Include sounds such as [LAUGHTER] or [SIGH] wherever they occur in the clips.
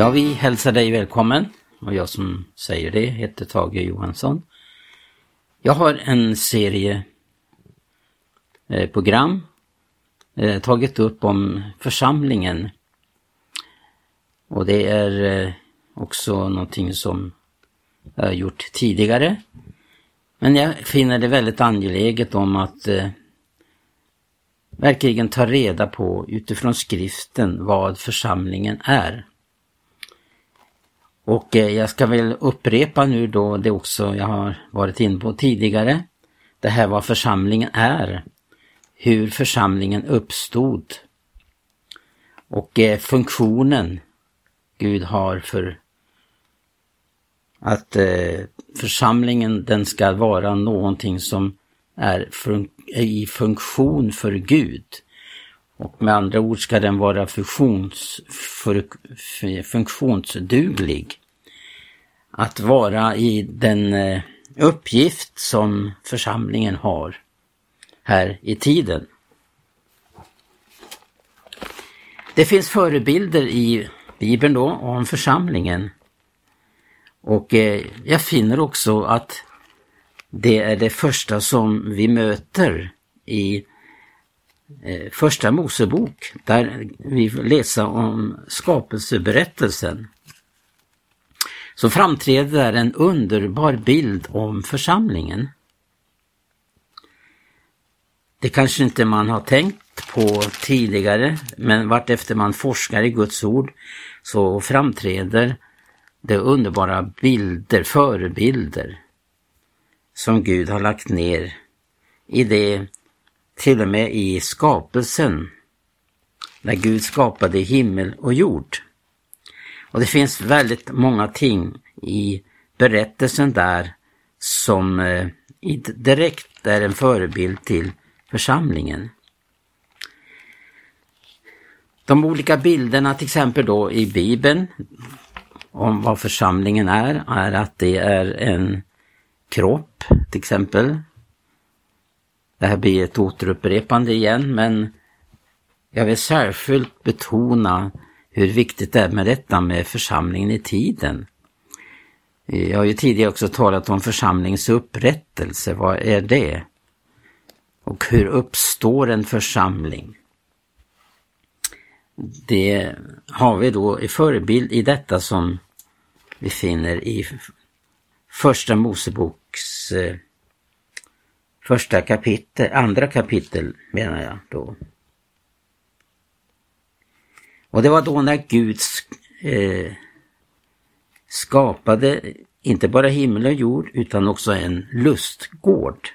Ja, vi hälsar dig välkommen och jag som säger det heter Tage Johansson. Jag har en serie eh, program eh, tagit upp om församlingen. Och det är eh, också någonting som jag har gjort tidigare. Men jag finner det väldigt angeläget om att eh, verkligen ta reda på utifrån skriften vad församlingen är. Och eh, jag ska väl upprepa nu då det också jag har varit inne på tidigare. Det här vad församlingen är. Hur församlingen uppstod. Och eh, funktionen Gud har för att eh, församlingen den ska vara någonting som är fun i funktion för Gud. Och med andra ord ska den vara funktions, funktionsduglig. Att vara i den eh, uppgift som församlingen har här i tiden. Det finns förebilder i Bibeln då om församlingen. Och eh, jag finner också att det är det första som vi möter i eh, Första Mosebok där vi läser om skapelseberättelsen. Så framträder där en underbar bild om församlingen. Det kanske inte man har tänkt på tidigare, men vartefter man forskar i Guds ord så framträder det underbara bilder, förebilder som Gud har lagt ner i det, till och med i skapelsen, när Gud skapade himmel och jord. Och det finns väldigt många ting i berättelsen där som eh, direkt är en förebild till församlingen. De olika bilderna till exempel då i Bibeln om vad församlingen är, är att det är en kropp till exempel. Det här blir ett återupprepande igen men jag vill särskilt betona hur viktigt det är med detta med församlingen i tiden. Jag har ju tidigare också talat om församlingens upprättelse, vad är det? Och hur uppstår en församling? Det har vi då i förebild i detta som vi finner i Första Moseboks eh, första kapitel, andra kapitel menar jag då. Och det var då när Gud eh, skapade inte bara himmel och jord utan också en lustgård.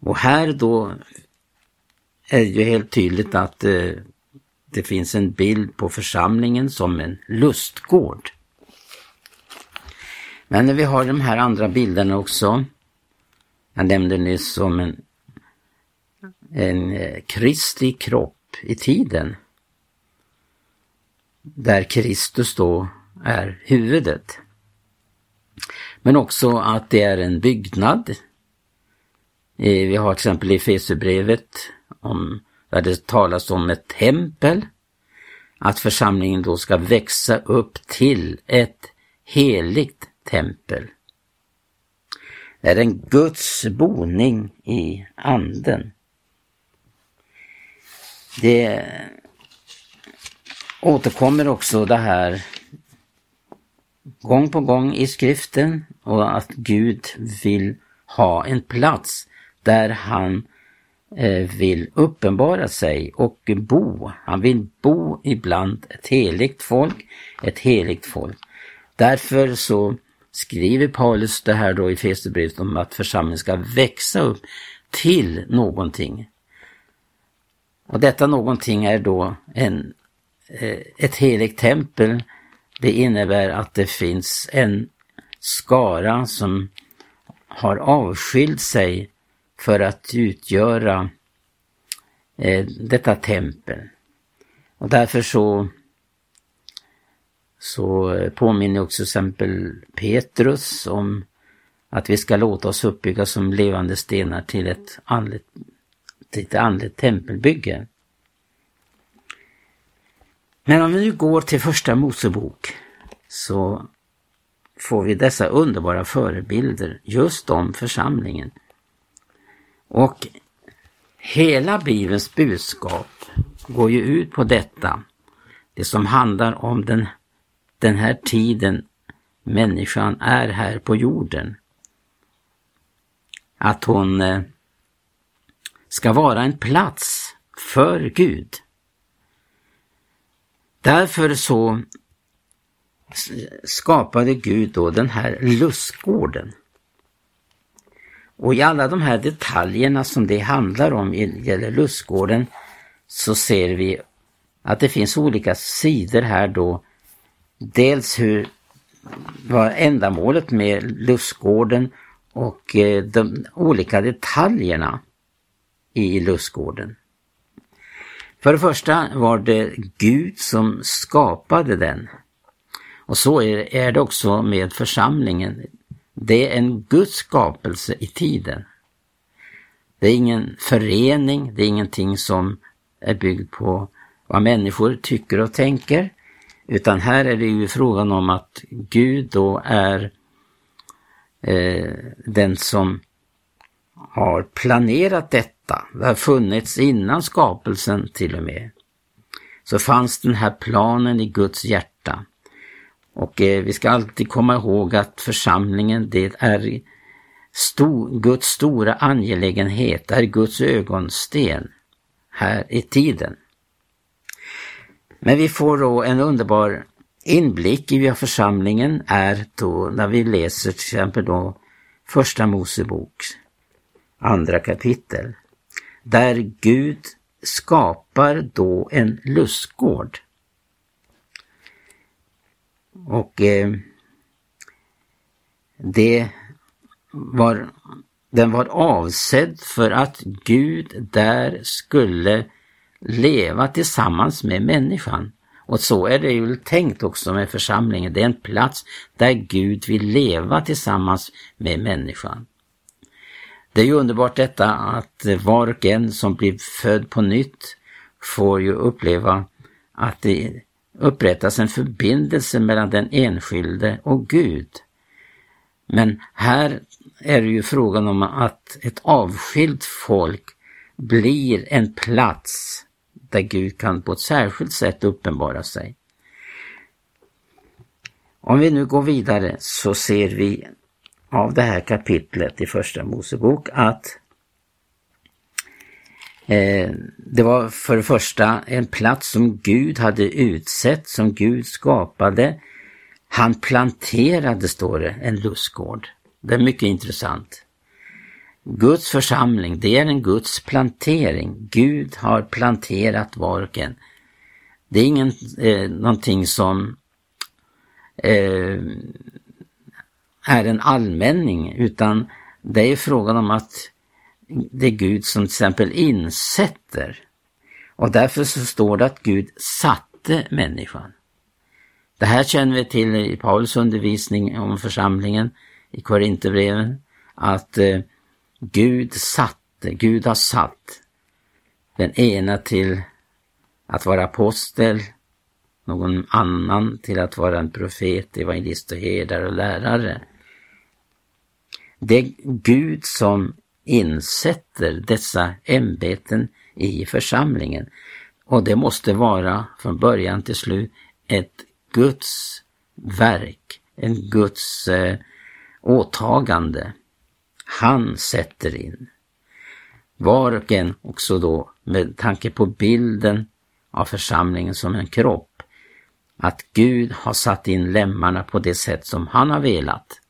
Och här då är det ju helt tydligt att eh, det finns en bild på församlingen som en lustgård. Men när vi har de här andra bilderna också. Jag nämnde nyss om en, en eh, Kristi kropp i tiden. Där Kristus då är huvudet. Men också att det är en byggnad. Vi har exempel i Efesierbrevet om där det talas om ett tempel. Att församlingen då ska växa upp till ett heligt tempel. Det är en Guds boning i anden. Det återkommer också det här gång på gång i skriften och att Gud vill ha en plats där han eh, vill uppenbara sig och bo. Han vill bo ibland ett heligt folk, ett heligt folk. Därför så skriver Paulus det här då i Fesebrevet om att församlingen ska växa upp till någonting. Och detta någonting är då en, Eh, ett heligt tempel. Det innebär att det finns en skara som har avskilt sig för att utgöra eh, detta tempel. Och därför så så påminner också till exempel Petrus om att vi ska låta oss uppbygga som levande stenar till ett andligt, till ett andligt tempelbygge. Men om vi nu går till första Mosebok så får vi dessa underbara förebilder just om församlingen. Och hela Bibelns budskap går ju ut på detta. Det som handlar om den, den här tiden människan är här på jorden. Att hon eh, ska vara en plats för Gud. Därför så skapade Gud då den här lustgården. Och i alla de här detaljerna som det handlar om gäller lustgården så ser vi att det finns olika sidor här då. Dels hur var ändamålet med lustgården och eh, de olika detaljerna i lustgården. För det första var det Gud som skapade den. Och så är, det också med församlingen. Det är en Guds skapelse i tiden. Det är ingen förening, det är ingenting som är byggt på vad människor tycker och tänker. Utan här är det ju frågan om att Gud då är eh, den som har planerat detta. Det har funnits innan skapelsen till och med. Så fanns den här planen i Guds hjärta. Och eh, vi ska alltid komma ihåg att församlingen det är stor, Guds stora angelägenhet, är Guds ögonsten här i tiden. Men vi får då en underbar inblick i vad församlingen är då när vi läser till exempel då Första Mosebok, andra kapitel. Där Gud skapar då en lustgård. Och eh, det var, den var avsedd för att Gud där skulle leva tillsammans med människan. Och så är det ju tänkt också med församlingen. Det är en plats där Gud vill leva tillsammans med människan. Det är ju underbart detta att var och en som blir född på nytt får ju uppleva att det upprättas en förbindelse mellan den enskilde och Gud. Men här är det ju frågan om att ett avskilt folk blir en plats där Gud kan på ett särskilt sätt uppenbara sig. Om vi nu går vidare så ser vi av det här kapitlet i Första Mosebok att eh, det var för det första en plats som Gud hade utsett, som Gud skapade. Han planterade, står det, en lustgård. Det är mycket intressant. Guds församling, det är en Guds plantering. Gud har planterat var och en. Det är ingen, eh, någonting som eh, är en allmänning utan det är frågan om att det är Gud som till exempel insätter. Och därför så står det att Gud satte människan. Det här känner vi till i Paulus undervisning om församlingen i Korinthierbreven. Att eh, Gud satte, Gud har satt den ena till att vara apostel, någon annan till att vara en profet, evangelist och herdare och lärare. Det är Gud som insätter dessa ämbeten i församlingen. Och det måste vara från början till slut ett Guds verk, en Guds eh, åtagande. Han sätter in. Var och en också då med tanke på bilden av församlingen som en kropp. Att Gud har satt in lemmarna på det sätt som han har velat.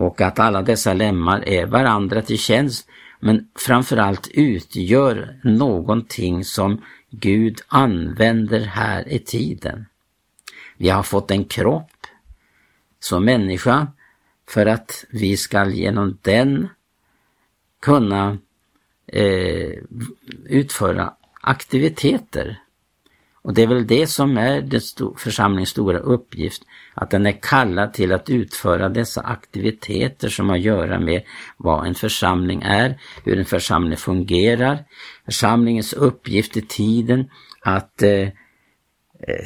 Och att alla dessa lemmar är varandra till tjänst men framförallt utgör någonting som Gud använder här i tiden. Vi har fått en kropp som människa för att vi skall genom den kunna eh, utföra aktiviteter. Och det är väl det som är den församlingens stora uppgift, att den är kallad till att utföra dessa aktiviteter som har att göra med vad en församling är, hur en församling fungerar, församlingens uppgift i tiden att eh, eh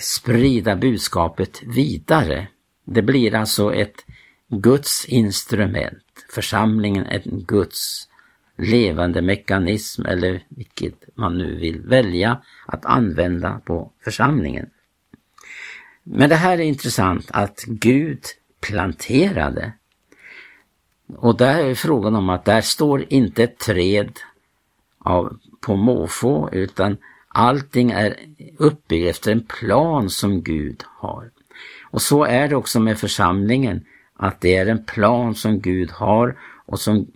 sprida budskapet vidare. Det blir alltså ett Guds instrument. Församlingen är en Guds levande mekanism eller vilket man nu vill välja att använda på församlingen. Men det här är intressant att Gud planterade. Och där är frågan om att där står inte ett träd av, på måfå utan allting är uppbyggt efter en plan som Gud har. Och så är det också med församlingen, att det är en plan som Gud har och som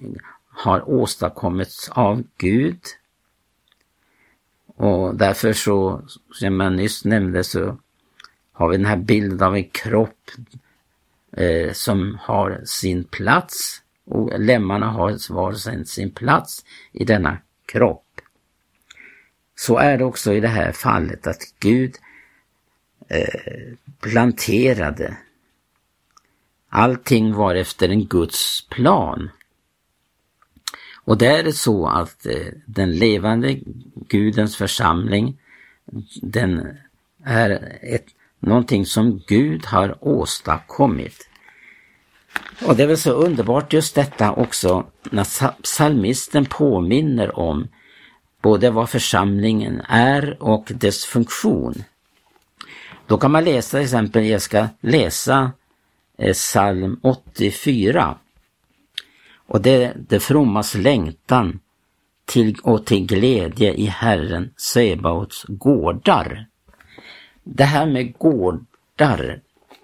har åstadkommits av Gud. Och därför så, som jag nyss nämnde, så har vi den här bilden av en kropp eh, som har sin plats och lemmarna har var sin plats i denna kropp. Så är det också i det här fallet att Gud eh, planterade. Allting var efter en Guds plan. Och det är det så att eh, den levande Gudens församling, den är ett, någonting som Gud har åstadkommit. Och det är väl så underbart just detta också när psalmisten påminner om både vad församlingen är och dess funktion. Då kan man läsa till exempel, jag ska läsa eh, psalm 84. Och det är det frommas längtan till, och till glädje i Herren Sebaots gårdar. Det här med gårdar,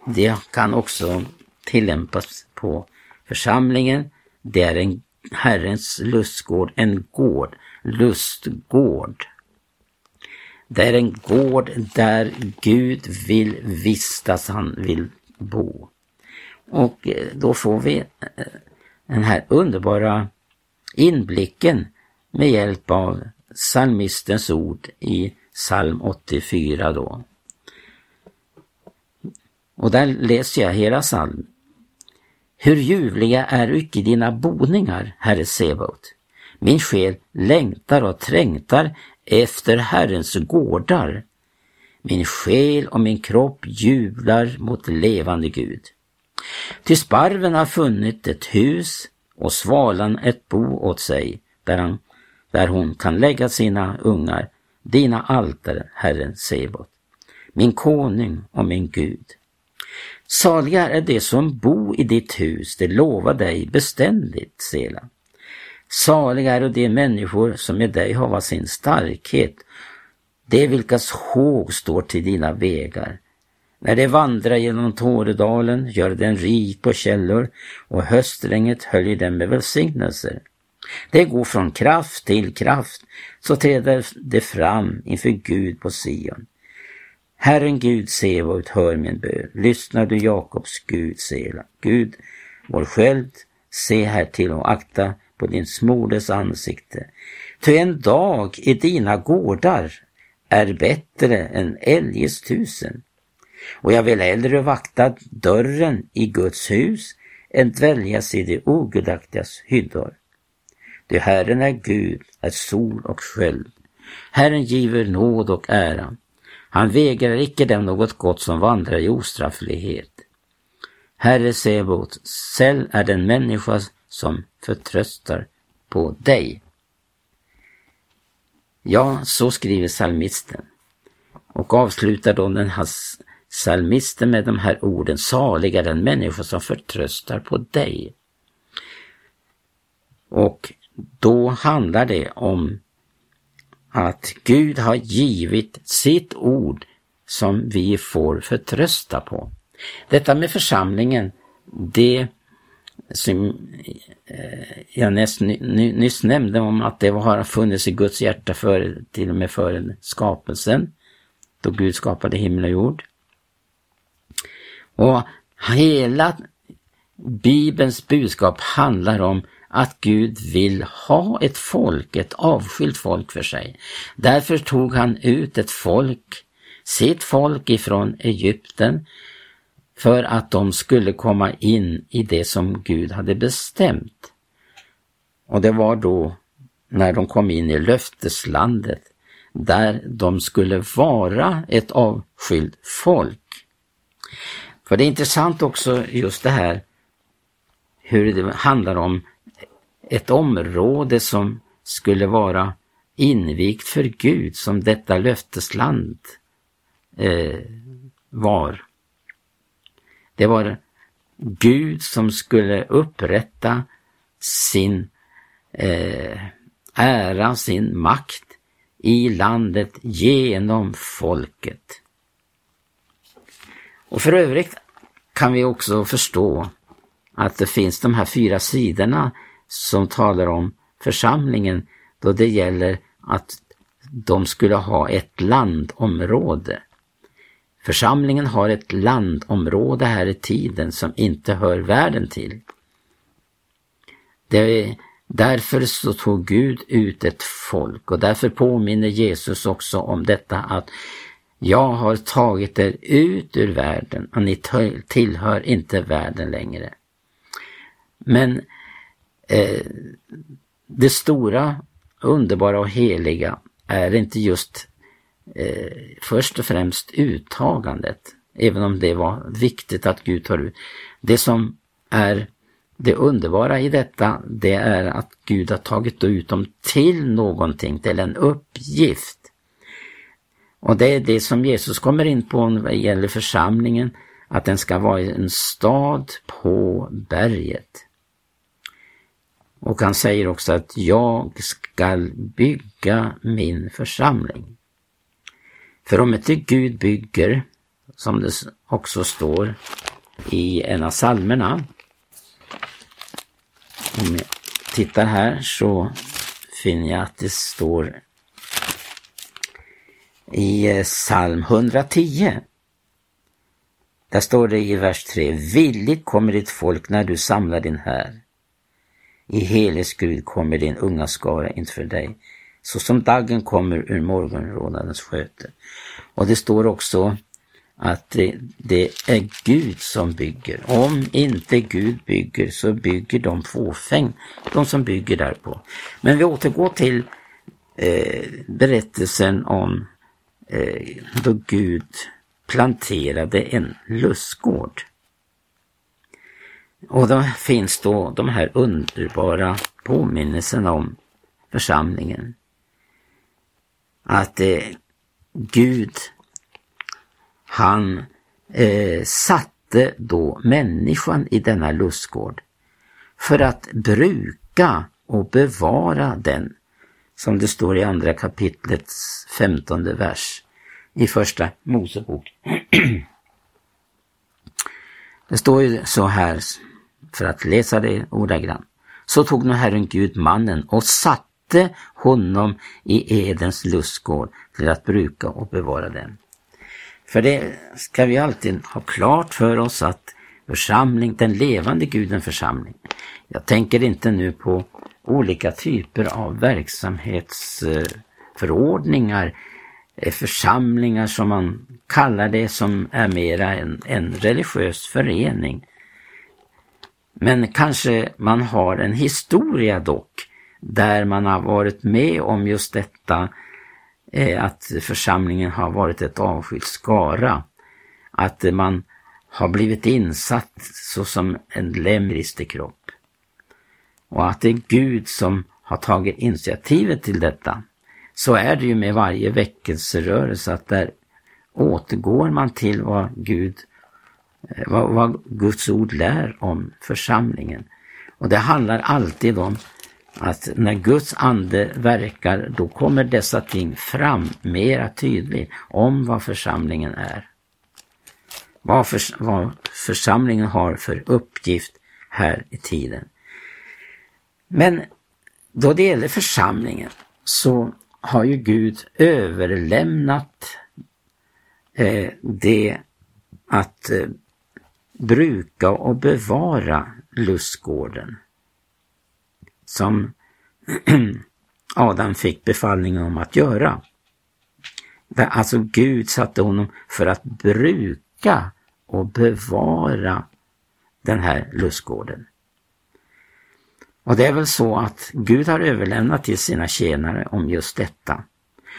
det kan också tillämpas på församlingen. Det är en Herrens lustgård, en gård, lustgård. Det är en gård där Gud vill vistas, han vill bo. Och eh, då får vi eh, den här underbara inblicken med hjälp av psalmistens ord i psalm 84 då. Och där läser jag hela psalmen. Hur ljuvliga är icke dina boningar, Herre Sebaot. Min själ längtar och trängtar efter Herrens gårdar. Min själ och min kropp jublar mot levande Gud. Ty sparven har funnit ett hus och svalan ett bo åt sig, där, han, där hon kan lägga sina ungar, dina altare, Herren Sebot, min konung och min Gud. Saliga är de som bo i ditt hus, det lovar dig beständigt, Sela. Saliga är de människor som med dig hava sin starkhet, de vilkas håg står till dina vägar. När de vandrar genom Tåredalen gör den rik på källor och höstregnet höljer dem med välsignelser. Det går från kraft till kraft, så träder det fram inför Gud på Sion. Herren Gud Sebaot, hör min bön. Lyssnar du Jakobs Gud, Sela. Gud, vår sköld, se här till och akta på din smordes ansikte. Ty en dag i dina gårdar är bättre än eljest tusen. Och jag vill hellre vakta dörren i Guds hus än dväljas i de ogudaktigas hyddor. Ty Herren är Gud, är sol och sköld. Herren giver nåd och ära. Han vägrar icke dem något gott som vandrar i ostrafflighet. Herre Sebot, säll är den människa som förtröstar på dig. Ja, så skriver psalmisten och avslutar då den här psalmisten med de här orden, salig är den människa som förtröstar på dig. Och då handlar det om att Gud har givit sitt ord som vi får förtrösta på. Detta med församlingen, det som eh, jag nyss nämnde om att det har funnits i Guds hjärta för, till och med före skapelsen, då Gud skapade himmel och jord. Och hela Bibelns budskap handlar om att Gud vill ha ett folk, ett avskilt folk för sig. Därför tog han ut ett folk, sitt folk ifrån Egypten, för att de skulle komma in i det som Gud hade bestämt. Och det var då när de kom in i löfteslandet, där de skulle vara ett avskilt folk. För det är intressant också just det här hur det handlar om ett område som skulle vara invigt för Gud som detta löftesland eh, var. Det var Gud som skulle upprätta sin eh, ära, sin makt i landet genom folket. Och för övrigt kan vi också förstå att det finns de här fyra sidorna som talar om församlingen då det gäller att de skulle ha ett landområde. Församlingen har ett landområde här i tiden som inte hör världen till. Det Därför så tog Gud ut ett folk och därför påminner Jesus också om detta att jag har tagit er ut ur världen och ni tillhör inte världen längre. Men eh, det stora, underbara och heliga är inte just eh, först och främst uttagandet, även om det var viktigt att Gud tar ut. Det som är det underbara i detta, det är att Gud har tagit ut dem till någonting, till en uppgift. Och det är det som Jesus kommer in på när det gäller församlingen, att den ska vara en stad på berget. Och han säger också att jag skall bygga min församling. För om inte Gud bygger, som det också står i en av psalmerna, om jag tittar här så finner jag att det står i eh, psalm 110. Där står det i vers 3. Villigt kommer ditt folk när du samlar din här. I helig Gud kommer din unga skara inför dig, så som daggen kommer ur morgonrådnadens sköte. Och det står också att det, det, är Gud som bygger. Om inte Gud bygger så bygger de fåfäng, de som bygger därpå. Men vi återgår till eh, berättelsen om Eh, då Gud planterade en lustgård. Och då finns då de här underbara påminnelserna om församlingen. Att eh, Gud han eh, satte då människan i denna lustgård för att bruka och bevara den, som det står i andra kapitlets femtonde vers i första Mosebok. det står ju så här, för att läsa det ordagrant. Så tog nu Herren Gud mannen och satte honom i Edens lustgård till att bruka och bevara den. För det ska vi alltid ha klart för oss att församling, den levande guden församling. Jag tänker inte nu på olika typer av verksamhetsförordningar, eh, församlingar som man kallar det som är mera en, en religiös förening. Men kanske man har en historia dock där man har varit med om just detta eh, att församlingen har varit ett avskilt skara. Att man har blivit insatt såsom en lemristig kropp. Och att det är Gud som har tagit initiativet till detta. Så är det ju med varje väckelserörelse att där återgår man till vad Gud eh, vad, vad Guds ord lär om församlingen. Och det handlar alltid om att när Guds ande verkar, då kommer dessa ting fram mera tydligt om vad församlingen är. Vad, för, vad församlingen har för uppgift här i tiden. Men då det gäller församlingen så har ju Gud överlämnat eh, det att eh, bruka och bevara lustgården som [CLEARS THROAT] Adam fick befallning om att göra. Alltså Gud satte honom för att bruka och bevara den här lustgården. Och det är väl så att Gud har överlämnat till sina tjänare om just detta.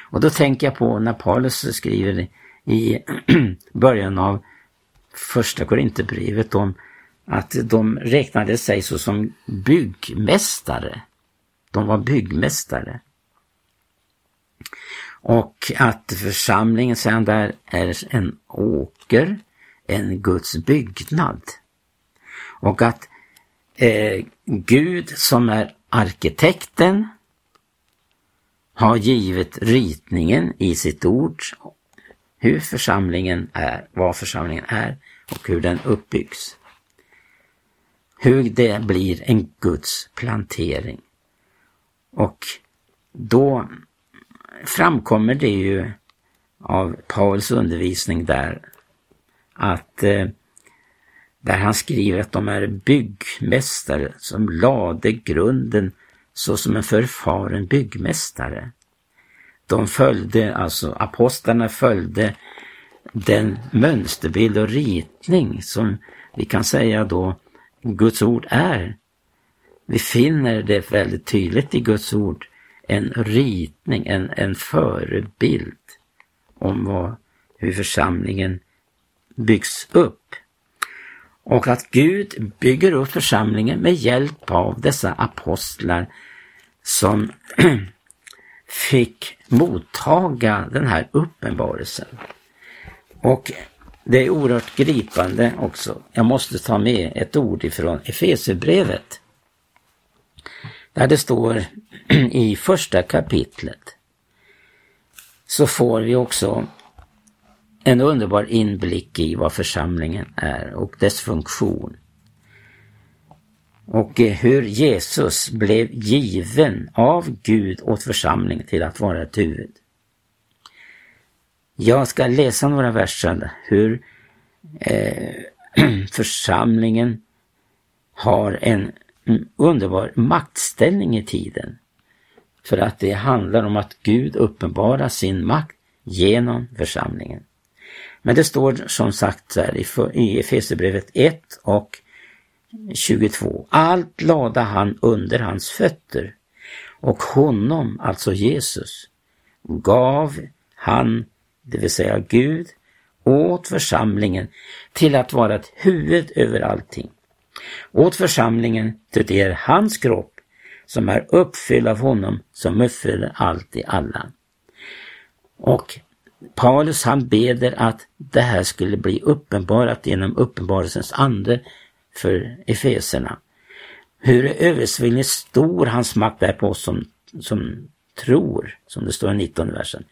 Och då tänker jag på när Paulus skriver i [CLEARS THROAT] början av första Korinthierbrevet om att de räknade sig så som byggmästare. De var byggmästare. Och att församlingen sedan där är en åker, en Guds byggnad. Och att eh, Gud som är arkitekten har givit ritningen i sitt ord hur församlingen är, vad församlingen är och hur den uppbyggs. Hur det blir en Guds plantering. Och då framkommer det ju av Pauls undervisning där att eh, där han skriver att de är byggmästare som lade grunden såsom en förfaren byggmästare. De följde, alltså apostlarna följde den mönsterbild och ritning som vi kan säga då Guds ord är. Vi finner det väldigt tydligt i Guds ord, en ritning, en, en förebild om vad, hur församlingen byggs upp. Och att Gud bygger upp församlingen med hjälp av dessa apostlar som [CLEARS THROAT] fick mottaga den här uppenbarelsen. Och det är oerhört gripande också. Jag måste ta med ett ord ifrån Efesierbrevet. Där det står [CLEARS THROAT] i första kapitlet så får vi också en underbar inblick i vad församlingen är och dess funktion. Och eh, hur Jesus blev given av Gud åt församlingen till att vara ett huvud. Jag ska läsa några verser hur eh, [CLEARS THROAT] församlingen har en underbar maktställning i tiden. För att det handlar om att Gud uppenbarar sin makt genom församlingen. Men det står som sagt här i Efesierbrevet 1 och 22. Allt lade han under hans fötter och honom, alltså Jesus, gav han, det vill säga Gud, åt församlingen till att vara ett huvud över allting. Åt församlingen, till det är hans kropp som är uppfylld av honom som uppfyller allt i alla. Och Paulus han beder att det här skulle bli uppenbarat genom uppenbarelsens ande för efeserna. Hur översvinnligt stor hans makt är på oss som, som tror, som det står i 19 versen.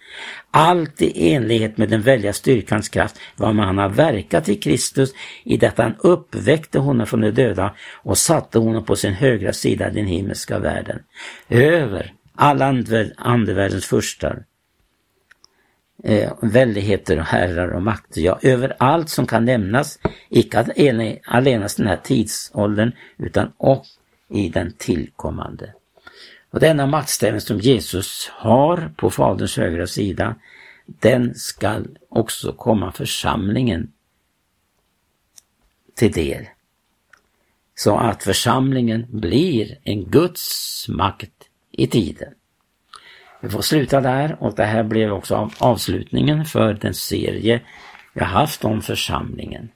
Allt i enlighet med den välja styrkans kraft, vad man har verkat i Kristus, i detta han uppväckte honom från de döda och satte honom på sin högra sida i den himmelska världen. Över alla andevärldens furstar, eh, väldigheter och herrar och makter, ja över allt som kan nämnas, icke allenast den här tidsåldern utan och i den tillkommande. Och denna maktställning som Jesus har på Faderns högra sida, den skall också komma församlingen till del. Så att församlingen blir en Guds makt i tiden. Vi får sluta där och det här blev också avslutningen för den serie jag haft om församlingen.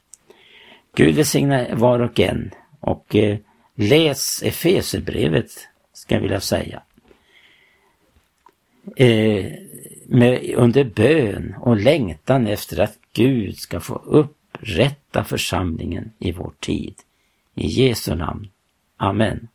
Gud välsigne var och en och eh, läs Efesierbrevet ska jag vilja säga. Eh, med, under bön och längtan efter att Gud ska få upprätta församlingen i vår tid. I Jesu namn. Amen.